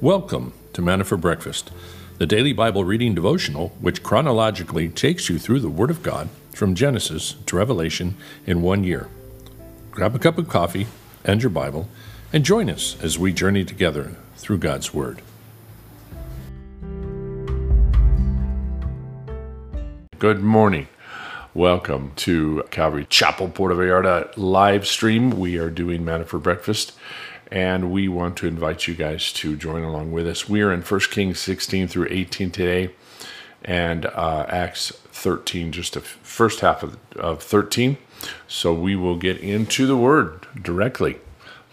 Welcome to Manna for Breakfast, the daily Bible reading devotional which chronologically takes you through the Word of God from Genesis to Revelation in one year. Grab a cup of coffee and your Bible and join us as we journey together through God's Word. Good morning. Welcome to Calvary Chapel Puerto Vallarta live stream. We are doing Manna for Breakfast and we want to invite you guys to join along with us. We are in 1 Kings 16 through 18 today, and uh, Acts 13, just the first half of, of 13. So we will get into the Word directly.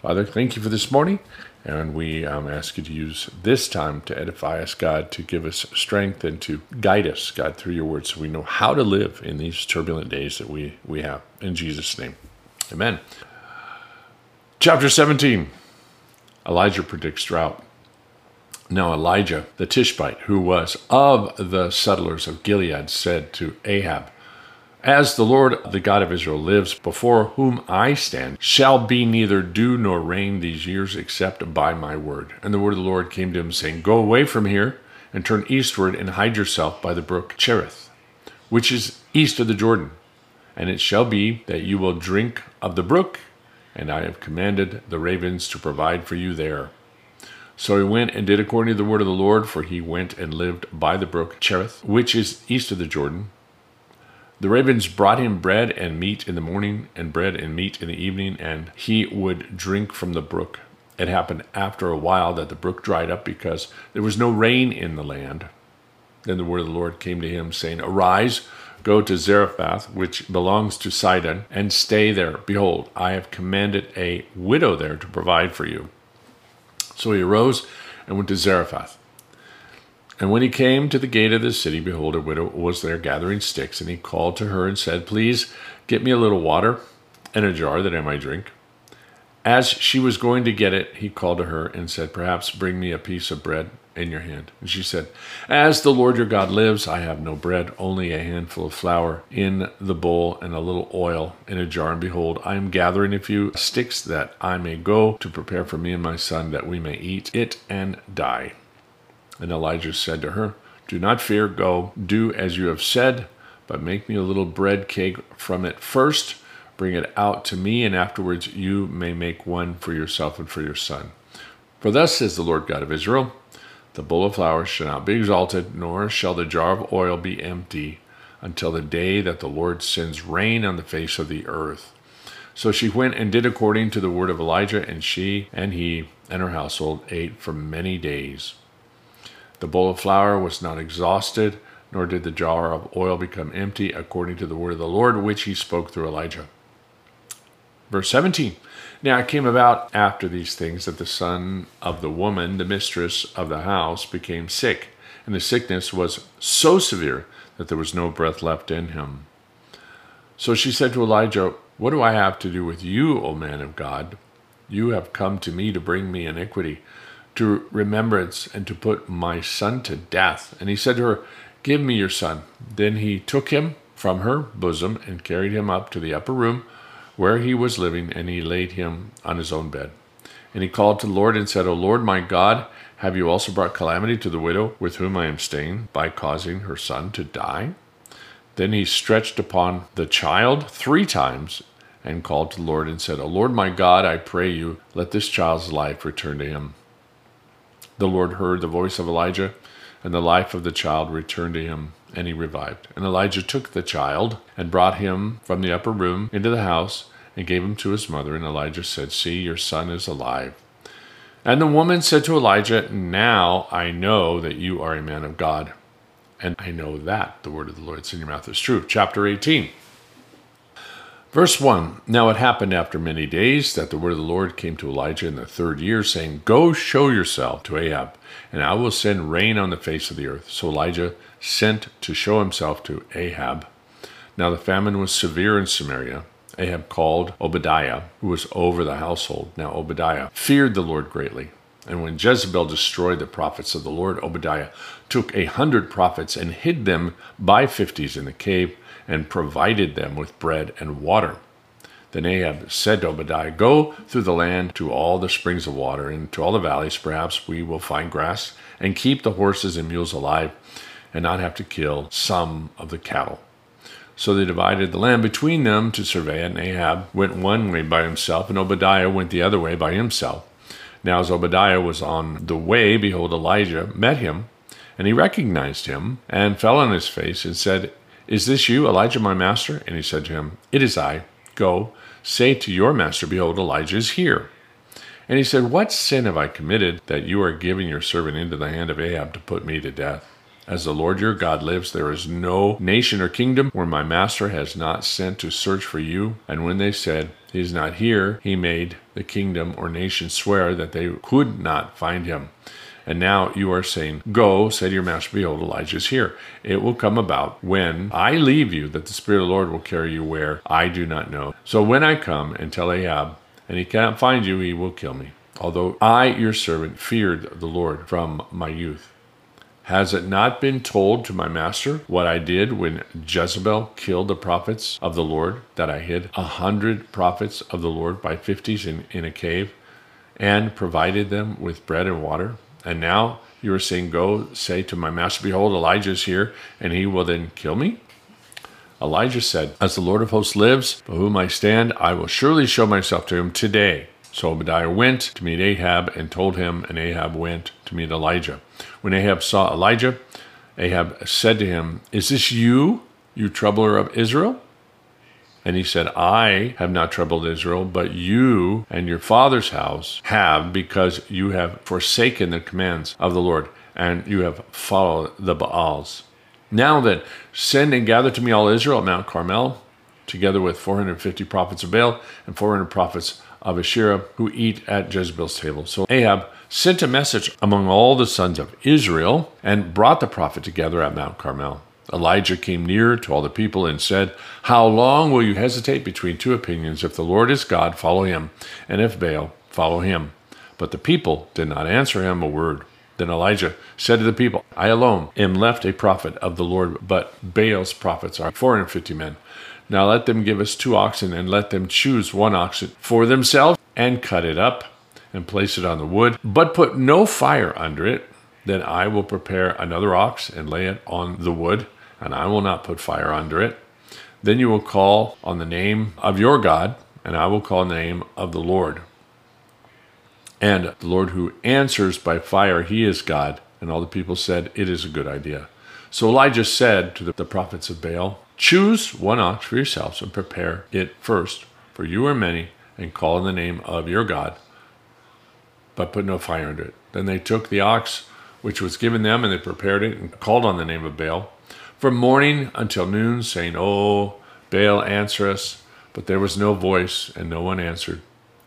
Father, thank you for this morning, and we um, ask you to use this time to edify us, God, to give us strength and to guide us, God, through your Word, so we know how to live in these turbulent days that we, we have. In Jesus' name, amen. Chapter 17. Elijah predicts drought. Now Elijah the Tishbite, who was of the settlers of Gilead, said to Ahab, As the Lord, the God of Israel, lives, before whom I stand, shall be neither dew nor rain these years except by my word. And the word of the Lord came to him, saying, Go away from here and turn eastward and hide yourself by the brook Cherith, which is east of the Jordan. And it shall be that you will drink of the brook and I have commanded the ravens to provide for you there. So he went and did according to the word of the Lord, for he went and lived by the brook Cherith, which is east of the Jordan. The ravens brought him bread and meat in the morning, and bread and meat in the evening, and he would drink from the brook. It happened after a while that the brook dried up because there was no rain in the land. Then the word of the Lord came to him, saying, Arise, Go to Zarephath, which belongs to Sidon, and stay there. Behold, I have commanded a widow there to provide for you. So he arose and went to Zarephath. And when he came to the gate of the city, behold, a widow was there gathering sticks, and he called to her and said, Please get me a little water and a jar that I might drink. As she was going to get it, he called to her and said, Perhaps bring me a piece of bread in your hand. And she said, As the Lord your God lives, I have no bread, only a handful of flour in the bowl and a little oil in a jar. And behold, I am gathering a few sticks that I may go to prepare for me and my son, that we may eat it and die. And Elijah said to her, Do not fear, go, do as you have said, but make me a little bread cake from it first. Bring it out to me, and afterwards you may make one for yourself and for your son. For thus says the Lord God of Israel the bowl of flour shall not be exalted, nor shall the jar of oil be empty, until the day that the Lord sends rain on the face of the earth. So she went and did according to the word of Elijah, and she and he and her household ate for many days. The bowl of flour was not exhausted, nor did the jar of oil become empty, according to the word of the Lord, which he spoke through Elijah. Verse 17 now it came about after these things that the son of the woman, the mistress of the house, became sick, and the sickness was so severe that there was no breath left in him. So she said to Elijah, What do I have to do with you, O man of God? You have come to me to bring me iniquity, to remembrance, and to put my son to death. And he said to her, Give me your son. Then he took him from her bosom and carried him up to the upper room where he was living, and he laid him on his own bed. And he called to the Lord and said, O Lord my God, have you also brought calamity to the widow with whom I am staying by causing her son to die? Then he stretched upon the child three times and called to the Lord and said, O Lord my God, I pray you, let this child's life return to him. The Lord heard the voice of Elijah, and the life of the child returned to him and he revived. And Elijah took the child and brought him from the upper room into the house and gave him to his mother. And Elijah said, See, your son is alive. And the woman said to Elijah, Now I know that you are a man of God. And I know that the word of the Lord is in your mouth is true. Chapter 18. Verse 1 Now it happened after many days that the word of the Lord came to Elijah in the third year, saying, Go show yourself to Ahab, and I will send rain on the face of the earth. So Elijah sent to show himself to Ahab. Now the famine was severe in Samaria. Ahab called Obadiah, who was over the household. Now Obadiah feared the Lord greatly. And when Jezebel destroyed the prophets of the Lord, Obadiah took a hundred prophets and hid them by fifties in the cave and provided them with bread and water. Then Ahab said to Obadiah, Go through the land to all the springs of water and to all the valleys. Perhaps we will find grass and keep the horses and mules alive and not have to kill some of the cattle. So they divided the land between them to survey it, and Ahab went one way by himself, and Obadiah went the other way by himself. Now, as Obadiah was on the way, behold, Elijah met him, and he recognized him, and fell on his face, and said, Is this you, Elijah, my master? And he said to him, It is I. Go, say to your master, Behold, Elijah is here. And he said, What sin have I committed that you are giving your servant into the hand of Ahab to put me to death? As the Lord your God lives, there is no nation or kingdom where my master has not sent to search for you. And when they said, He is not here, he made the kingdom or nation swear that they could not find him. And now you are saying, Go, say to your master, Behold, Elijah is here. It will come about when I leave you that the Spirit of the Lord will carry you where I do not know. So when I come and tell Ahab, and he cannot find you, he will kill me. Although I, your servant, feared the Lord from my youth. Has it not been told to my master what I did when Jezebel killed the prophets of the Lord, that I hid a hundred prophets of the Lord by fifties in, in a cave, and provided them with bread and water? And now you are saying, Go say to my master, Behold, Elijah is here, and he will then kill me? Elijah said, As the Lord of hosts lives, by whom I stand, I will surely show myself to him today. So Obadiah went to meet Ahab and told him, and Ahab went to meet Elijah. When Ahab saw Elijah, Ahab said to him, Is this you, you troubler of Israel? And he said, I have not troubled Israel, but you and your father's house have, because you have forsaken the commands of the Lord, and you have followed the Baals. Now then, send and gather to me all Israel at Mount Carmel, together with 450 prophets of Baal and 400 prophets of Asherah who eat at Jezebel's table. So Ahab sent a message among all the sons of Israel and brought the prophet together at Mount Carmel. Elijah came near to all the people and said, How long will you hesitate between two opinions? If the Lord is God, follow him, and if Baal, follow him. But the people did not answer him a word. Then Elijah said to the people, I alone am left a prophet of the Lord, but Baal's prophets are 450 men. Now let them give us two oxen, and let them choose one oxen for themselves, and cut it up, and place it on the wood, but put no fire under it. Then I will prepare another ox, and lay it on the wood, and I will not put fire under it. Then you will call on the name of your God, and I will call on the name of the Lord. And the Lord who answers by fire, he is God. And all the people said, It is a good idea. So Elijah said to the prophets of Baal, Choose one ox for yourselves and prepare it first, for you are many, and call on the name of your God, but put no fire under it. Then they took the ox which was given them, and they prepared it and called on the name of Baal from morning until noon, saying, Oh, Baal, answer us. But there was no voice, and no one answered.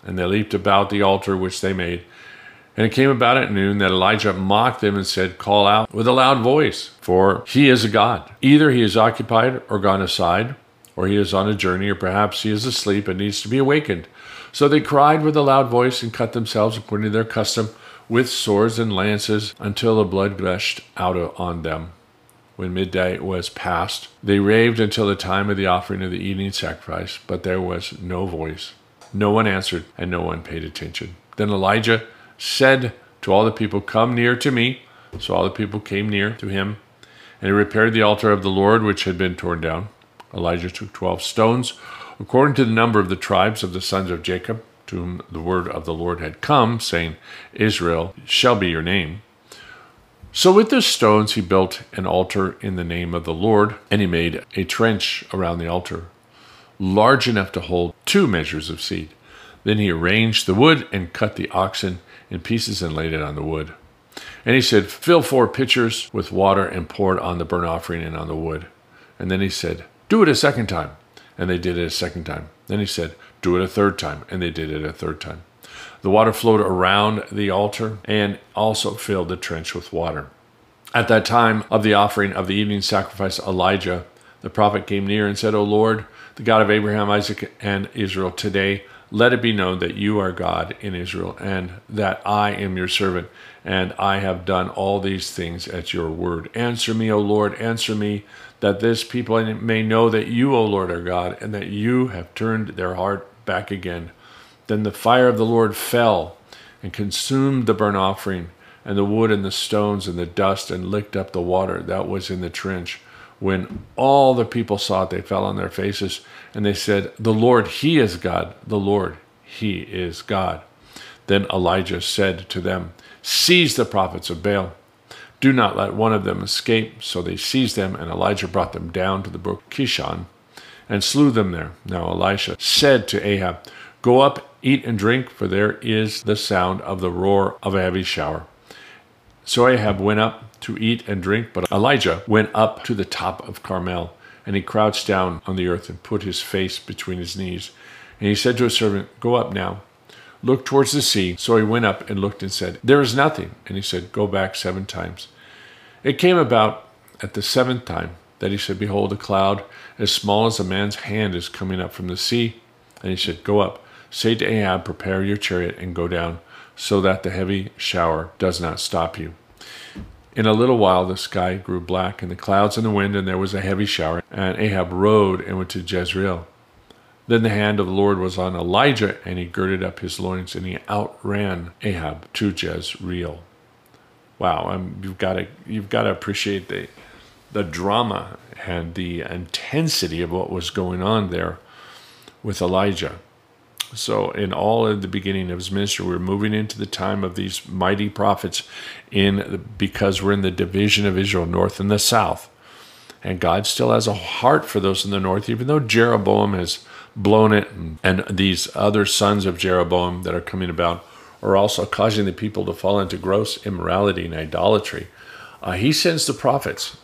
And they leaped about the altar which they made. And it came about at noon that Elijah mocked them and said, Call out with a loud voice, for he is a God. Either he is occupied or gone aside, or he is on a journey, or perhaps he is asleep and needs to be awakened. So they cried with a loud voice and cut themselves according to their custom with swords and lances until the blood gushed out on them. When midday was past, they raved until the time of the offering of the evening sacrifice, but there was no voice. No one answered, and no one paid attention. Then Elijah said to all the people, Come near to me. So all the people came near to him, and he repaired the altar of the Lord which had been torn down. Elijah took twelve stones, according to the number of the tribes of the sons of Jacob, to whom the word of the Lord had come, saying, Israel shall be your name. So with the stones he built an altar in the name of the Lord, and he made a trench around the altar, large enough to hold two measures of seed. Then he arranged the wood and cut the oxen in pieces and laid it on the wood. And he said, Fill four pitchers with water and pour it on the burnt offering and on the wood. And then he said, Do it a second time. And they did it a second time. Then he said, Do it a third time. And they did it a third time. The water flowed around the altar and also filled the trench with water. At that time of the offering of the evening sacrifice, Elijah, the prophet, came near and said, O Lord, the God of Abraham, Isaac, and Israel, today let it be known that you are God in Israel, and that I am your servant, and I have done all these things at your word. Answer me, O Lord, answer me, that this people may know that you, O Lord, are God, and that you have turned their heart back again. Then the fire of the Lord fell and consumed the burnt offering and the wood and the stones and the dust and licked up the water that was in the trench. When all the people saw it, they fell on their faces and they said, The Lord, He is God. The Lord, He is God. Then Elijah said to them, Seize the prophets of Baal. Do not let one of them escape. So they seized them, and Elijah brought them down to the brook Kishon and slew them there. Now Elisha said to Ahab, Go up, eat and drink, for there is the sound of the roar of a heavy shower. So Ahab went up to eat and drink, but Elijah went up to the top of Carmel, and he crouched down on the earth and put his face between his knees. And he said to his servant, Go up now, look towards the sea. So he went up and looked and said, There is nothing. And he said, Go back seven times. It came about at the seventh time that he said, Behold, a cloud as small as a man's hand is coming up from the sea. And he said, Go up, say to Ahab, Prepare your chariot and go down, so that the heavy shower does not stop you. In a little while the sky grew black, and the clouds and the wind, and there was a heavy shower. And Ahab rode and went to Jezreel. Then the hand of the Lord was on Elijah, and he girded up his loins, and he outran Ahab to Jezreel. Wow, um, you've got to you've got to appreciate the the drama and the intensity of what was going on there with Elijah. So, in all of the beginning of his ministry, we're moving into the time of these mighty prophets, in because we're in the division of Israel, north and the south, and God still has a heart for those in the north, even though Jeroboam has blown it, and, and these other sons of Jeroboam that are coming about are also causing the people to fall into gross immorality and idolatry. Uh, he sends the prophets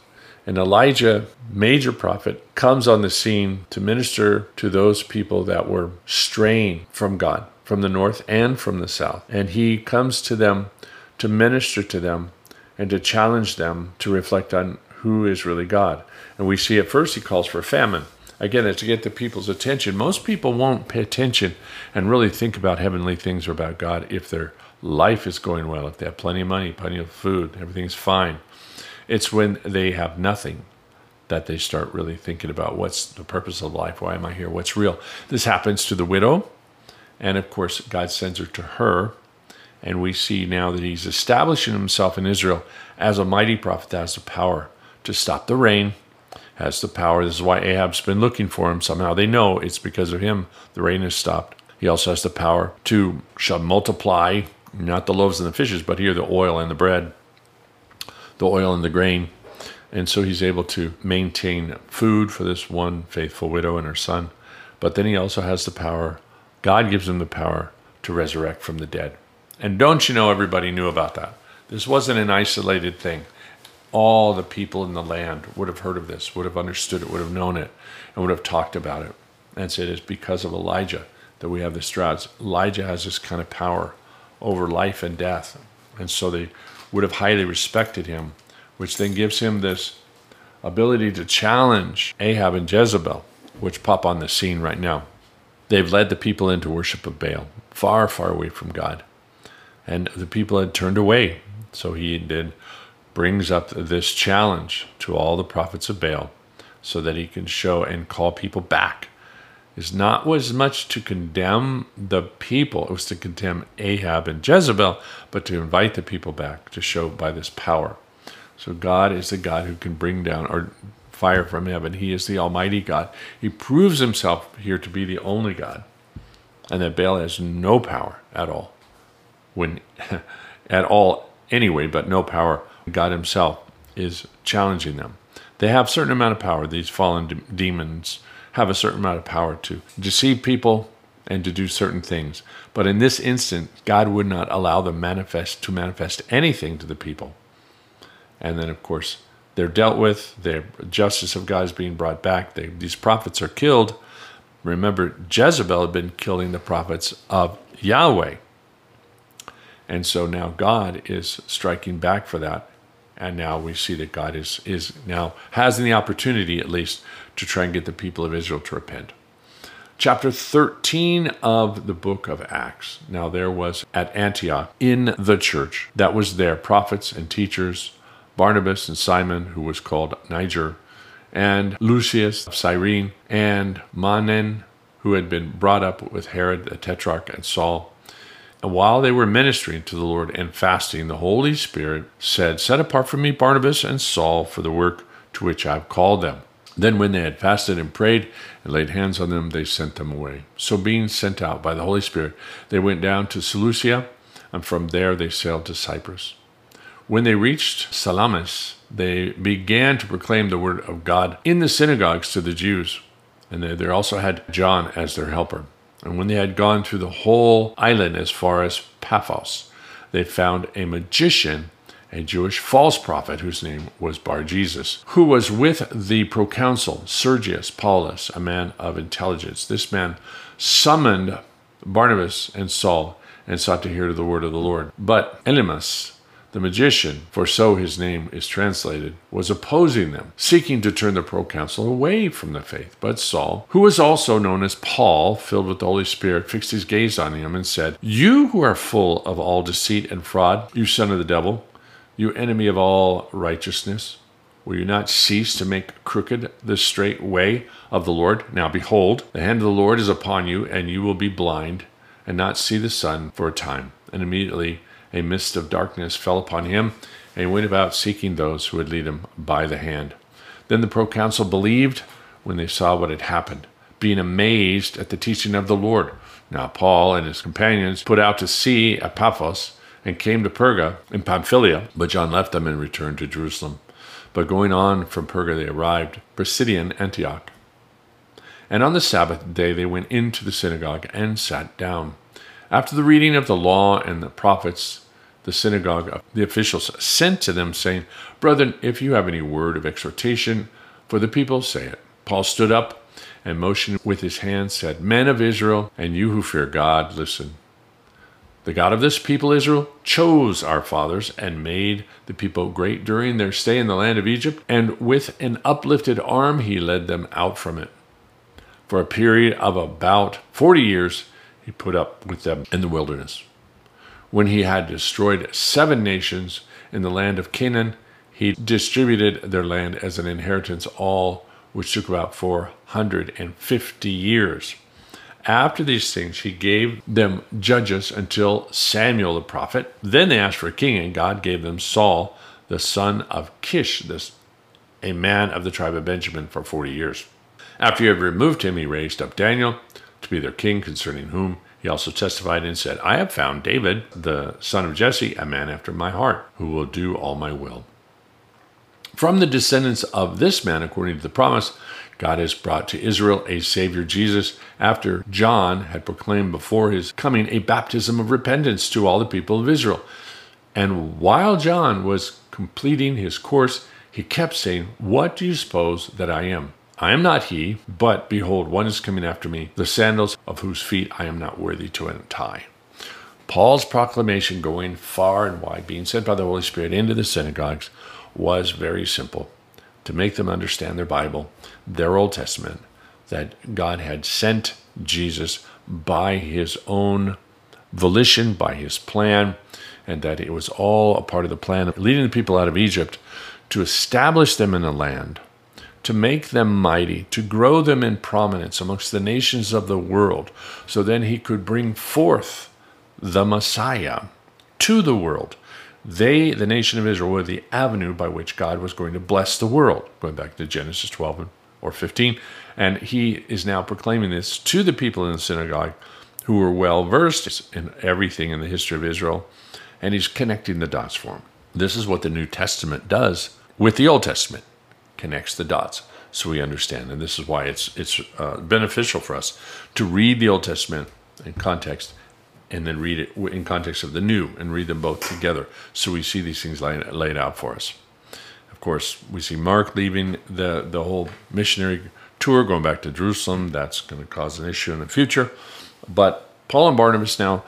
and Elijah, major prophet, comes on the scene to minister to those people that were straying from God, from the north and from the south. And he comes to them to minister to them and to challenge them to reflect on who is really God. And we see at first he calls for famine. Again, it's to get the people's attention. Most people won't pay attention and really think about heavenly things or about God if their life is going well, if they have plenty of money, plenty of food, everything's fine. It's when they have nothing that they start really thinking about what's the purpose of life? Why am I here? What's real? This happens to the widow. And of course, God sends her to her. And we see now that he's establishing himself in Israel as a mighty prophet that has the power to stop the rain, has the power. This is why Ahab's been looking for him. Somehow they know it's because of him the rain has stopped. He also has the power to shall multiply, not the loaves and the fishes, but here the oil and the bread the oil and the grain. And so he's able to maintain food for this one faithful widow and her son. But then he also has the power, God gives him the power to resurrect from the dead. And don't you know everybody knew about that? This wasn't an isolated thing. All the people in the land would have heard of this, would have understood it, would have known it, and would have talked about it. And said it's because of Elijah that we have this drought. Elijah has this kind of power over life and death. And so they would have highly respected him, which then gives him this ability to challenge Ahab and Jezebel, which pop on the scene right now. They've led the people into worship of Baal, far, far away from God. And the people had turned away. So he then brings up this challenge to all the prophets of Baal so that he can show and call people back is not was much to condemn the people, it was to condemn Ahab and Jezebel, but to invite the people back to show by this power. So God is the God who can bring down or fire from heaven. He is the Almighty God. He proves himself here to be the only God, and that Baal has no power at all. When at all anyway, but no power. God himself is challenging them. They have certain amount of power, these fallen de- demons have a certain amount of power to deceive people and to do certain things. But in this instant, God would not allow them manifest to manifest anything to the people. And then, of course, they're dealt with. The justice of God is being brought back. They, these prophets are killed. Remember, Jezebel had been killing the prophets of Yahweh. And so now God is striking back for that and now we see that God is is now has the opportunity at least to try and get the people of Israel to repent. Chapter 13 of the book of Acts. Now there was at Antioch in the church that was there prophets and teachers, Barnabas and Simon who was called Niger, and Lucius of Cyrene and Manaen who had been brought up with Herod the Tetrarch and Saul. And while they were ministering to the Lord and fasting, the Holy Spirit said, Set apart for me Barnabas and Saul for the work to which I have called them. Then, when they had fasted and prayed and laid hands on them, they sent them away. So, being sent out by the Holy Spirit, they went down to Seleucia, and from there they sailed to Cyprus. When they reached Salamis, they began to proclaim the word of God in the synagogues to the Jews. And they, also had John as their helper. And when they had gone through the whole island as far as Paphos, they found a magician, a Jewish false prophet whose name was Bar Jesus, who was with the proconsul Sergius Paulus, a man of intelligence. This man summoned Barnabas and Saul and sought to hear the word of the Lord. But Elymas, the magician, for so his name is translated, was opposing them, seeking to turn the proconsul away from the faith. But Saul, who was also known as Paul, filled with the Holy Spirit, fixed his gaze on him and said, You who are full of all deceit and fraud, you son of the devil, you enemy of all righteousness, Will you not cease to make crooked the straight way of the Lord? Now behold, the hand of the Lord is upon you, and you will be blind, and not see the sun for a time. And immediately a mist of darkness fell upon him, and he went about seeking those who would lead him by the hand. Then the proconsul believed when they saw what had happened, being amazed at the teaching of the Lord. Now Paul and his companions put out to sea at Paphos and came to Perga in Pamphylia, but John left them and returned to Jerusalem. But going on from Perga, they arrived Pisidian Antioch. And on the Sabbath day they went into the synagogue and sat down. After the reading of the law and the prophets, the synagogue, the officials sent to them, saying, Brethren, if you have any word of exhortation for the people, say it. Paul stood up and motioned with his hand, said, Men of Israel, and you who fear God, listen. The God of this people, Israel, chose our fathers and made the people great during their stay in the land of Egypt, and with an uplifted arm he led them out from it. For a period of about forty years, he put up with them in the wilderness. When he had destroyed seven nations in the land of Canaan, he distributed their land as an inheritance, all which took about 450 years. After these things, he gave them judges until Samuel the prophet. Then they asked for a king, and God gave them Saul, the son of Kish, this, a man of the tribe of Benjamin, for 40 years. After he had removed him, he raised up Daniel to be their king, concerning whom he also testified and said, I have found David, the son of Jesse, a man after my heart, who will do all my will. From the descendants of this man, according to the promise, God has brought to Israel a Savior Jesus after John had proclaimed before his coming a baptism of repentance to all the people of Israel. And while John was completing his course, he kept saying, What do you suppose that I am? I am not he, but behold, one is coming after me, the sandals of whose feet I am not worthy to untie. Paul's proclamation going far and wide, being sent by the Holy Spirit into the synagogues, was very simple to make them understand their Bible, their Old Testament, that God had sent Jesus by his own volition, by his plan, and that it was all a part of the plan of leading the people out of Egypt to establish them in the land to make them mighty, to grow them in prominence amongst the nations of the world, so then he could bring forth the Messiah to the world. They, the nation of Israel, were the avenue by which God was going to bless the world, going back to Genesis 12 or 15. And he is now proclaiming this to the people in the synagogue who were well versed in everything in the history of Israel, and he's connecting the dots for them. This is what the New Testament does with the Old Testament connects the dots so we understand. And this is why it's it's uh, beneficial for us to read the Old Testament in context and then read it in context of the New and read them both together so we see these things laid, laid out for us. Of course, we see Mark leaving the, the whole missionary tour, going back to Jerusalem. That's going to cause an issue in the future. But Paul and Barnabas now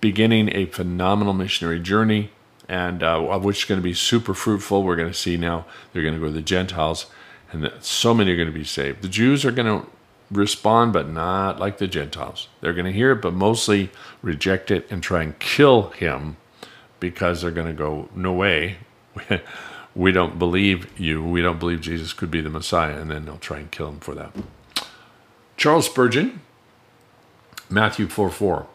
beginning a phenomenal missionary journey and uh, which is going to be super fruitful. We're going to see now they're going to go to the Gentiles, and so many are going to be saved. The Jews are going to respond, but not like the Gentiles. They're going to hear it, but mostly reject it and try and kill him because they're going to go, No way. we don't believe you. We don't believe Jesus could be the Messiah. And then they'll try and kill him for that. Charles Spurgeon Matthew 4 4.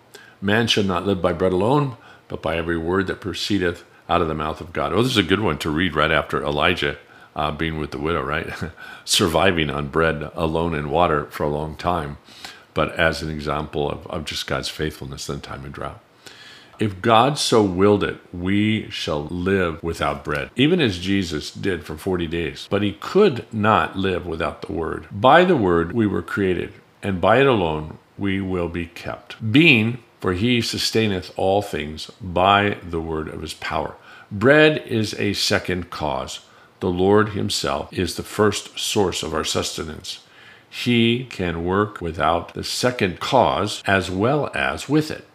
Man shall not live by bread alone, but by every word that proceedeth out of the mouth of God. Oh, this is a good one to read right after Elijah uh, being with the widow, right? Surviving on bread alone and water for a long time, but as an example of, of just God's faithfulness in time of drought. If God so willed it, we shall live without bread, even as Jesus did for 40 days. But he could not live without the word. By the word we were created, and by it alone we will be kept. Being, for he sustaineth all things by the word of his power. Bread is a second cause. The Lord himself is the first source of our sustenance. He can work without the second cause as well as with it.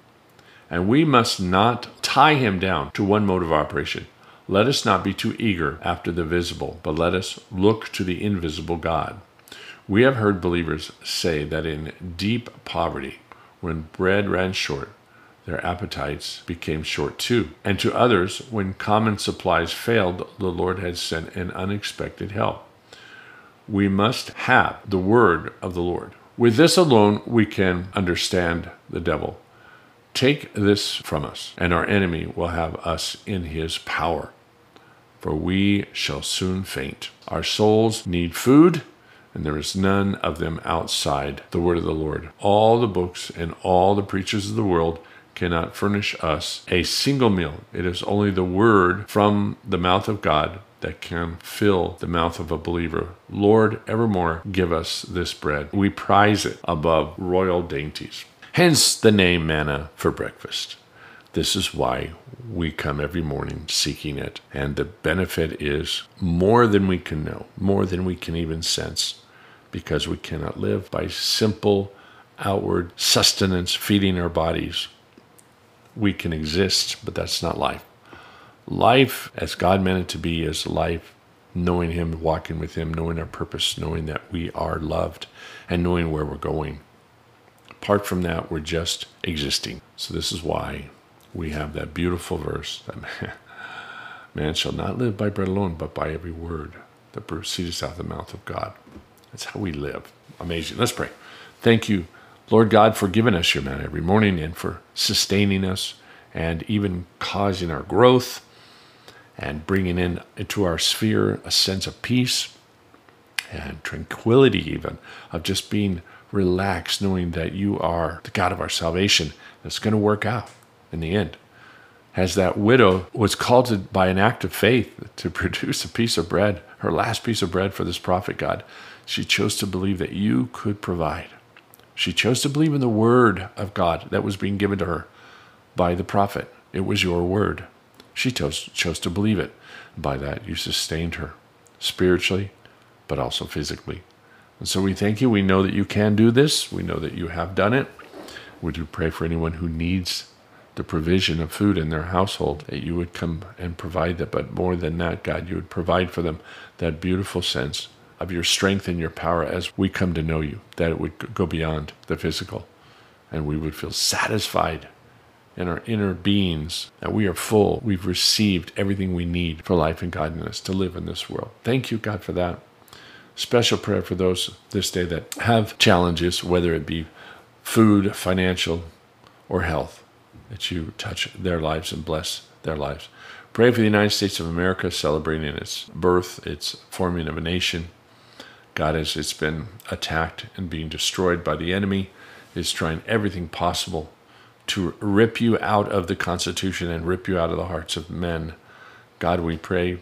And we must not tie him down to one mode of operation. Let us not be too eager after the visible, but let us look to the invisible God. We have heard believers say that in deep poverty, when bread ran short, their appetites became short too. And to others, when common supplies failed, the Lord had sent an unexpected help. We must have the word of the Lord. With this alone, we can understand the devil. Take this from us, and our enemy will have us in his power. For we shall soon faint. Our souls need food, and there is none of them outside the word of the Lord. All the books and all the preachers of the world cannot furnish us a single meal. It is only the word from the mouth of God that can fill the mouth of a believer. Lord, evermore give us this bread. We prize it above royal dainties. Hence the name manna for breakfast. This is why we come every morning seeking it. And the benefit is more than we can know, more than we can even sense, because we cannot live by simple outward sustenance, feeding our bodies. We can exist, but that's not life. Life, as God meant it to be, is life knowing Him, walking with Him, knowing our purpose, knowing that we are loved, and knowing where we're going. Apart from that, we're just existing. So, this is why we have that beautiful verse that man, shall not live by bread alone, but by every word that proceeds out of the mouth of God. That's how we live. Amazing. Let's pray. Thank you, Lord God, for giving us your manna every morning and for sustaining us and even causing our growth and bringing in into our sphere a sense of peace and tranquility, even of just being relaxed, knowing that you are the God of our salvation that's going to work out in the end. As that widow was called to, by an act of faith to produce a piece of bread, her last piece of bread for this prophet God, she chose to believe that you could provide. She chose to believe in the word of God that was being given to her by the prophet. It was your word. She chose, chose to believe it. By that, you sustained her spiritually, but also physically. And so we thank you. We know that you can do this. We know that you have done it. We do pray for anyone who needs the provision of food in their household, that you would come and provide that. But more than that, God, you would provide for them that beautiful sense of your strength and your power as we come to know you, that it would go beyond the physical. And we would feel satisfied in our inner beings that we are full. We've received everything we need for life and godliness to live in this world. Thank you, God, for that. Special prayer for those this day that have challenges, whether it be food, financial, or health, that you touch their lives and bless their lives. Pray for the United States of America celebrating its birth, its forming of a nation. God, as it's been attacked and being destroyed by the enemy, is trying everything possible to rip you out of the Constitution and rip you out of the hearts of men. God, we pray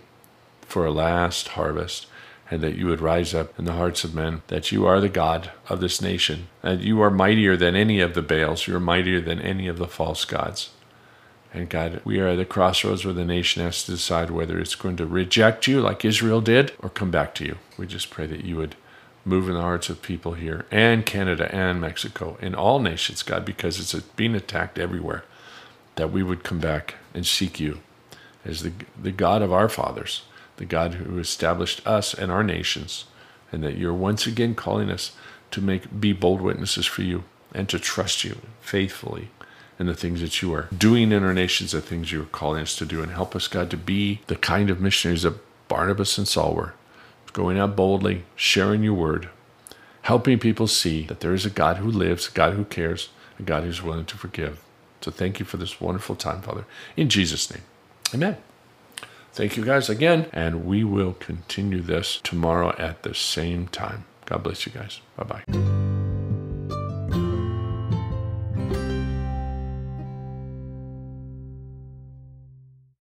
for a last harvest and that you would rise up in the hearts of men, that you are the God of this nation, and you are mightier than any of the Baals, you are mightier than any of the false gods. And God, we are at the crossroads where the nation has to decide whether it's going to reject you like Israel did or come back to you. We just pray that you would move in the hearts of people here and Canada and Mexico and all nations, God, because it's being attacked everywhere, that we would come back and seek you as the, the God of our fathers the God who established us and our nations, and that you're once again calling us to make be bold witnesses for you and to trust you faithfully in the things that you are doing in our nations, the things you are calling us to do, and help us, God, to be the kind of missionaries that Barnabas and Saul were, going out boldly, sharing your word, helping people see that there is a God who lives, a God who cares, a God who's willing to forgive. So thank you for this wonderful time, Father. In Jesus' name, amen. Thank you guys again, and we will continue this tomorrow at the same time. God bless you guys. Bye bye.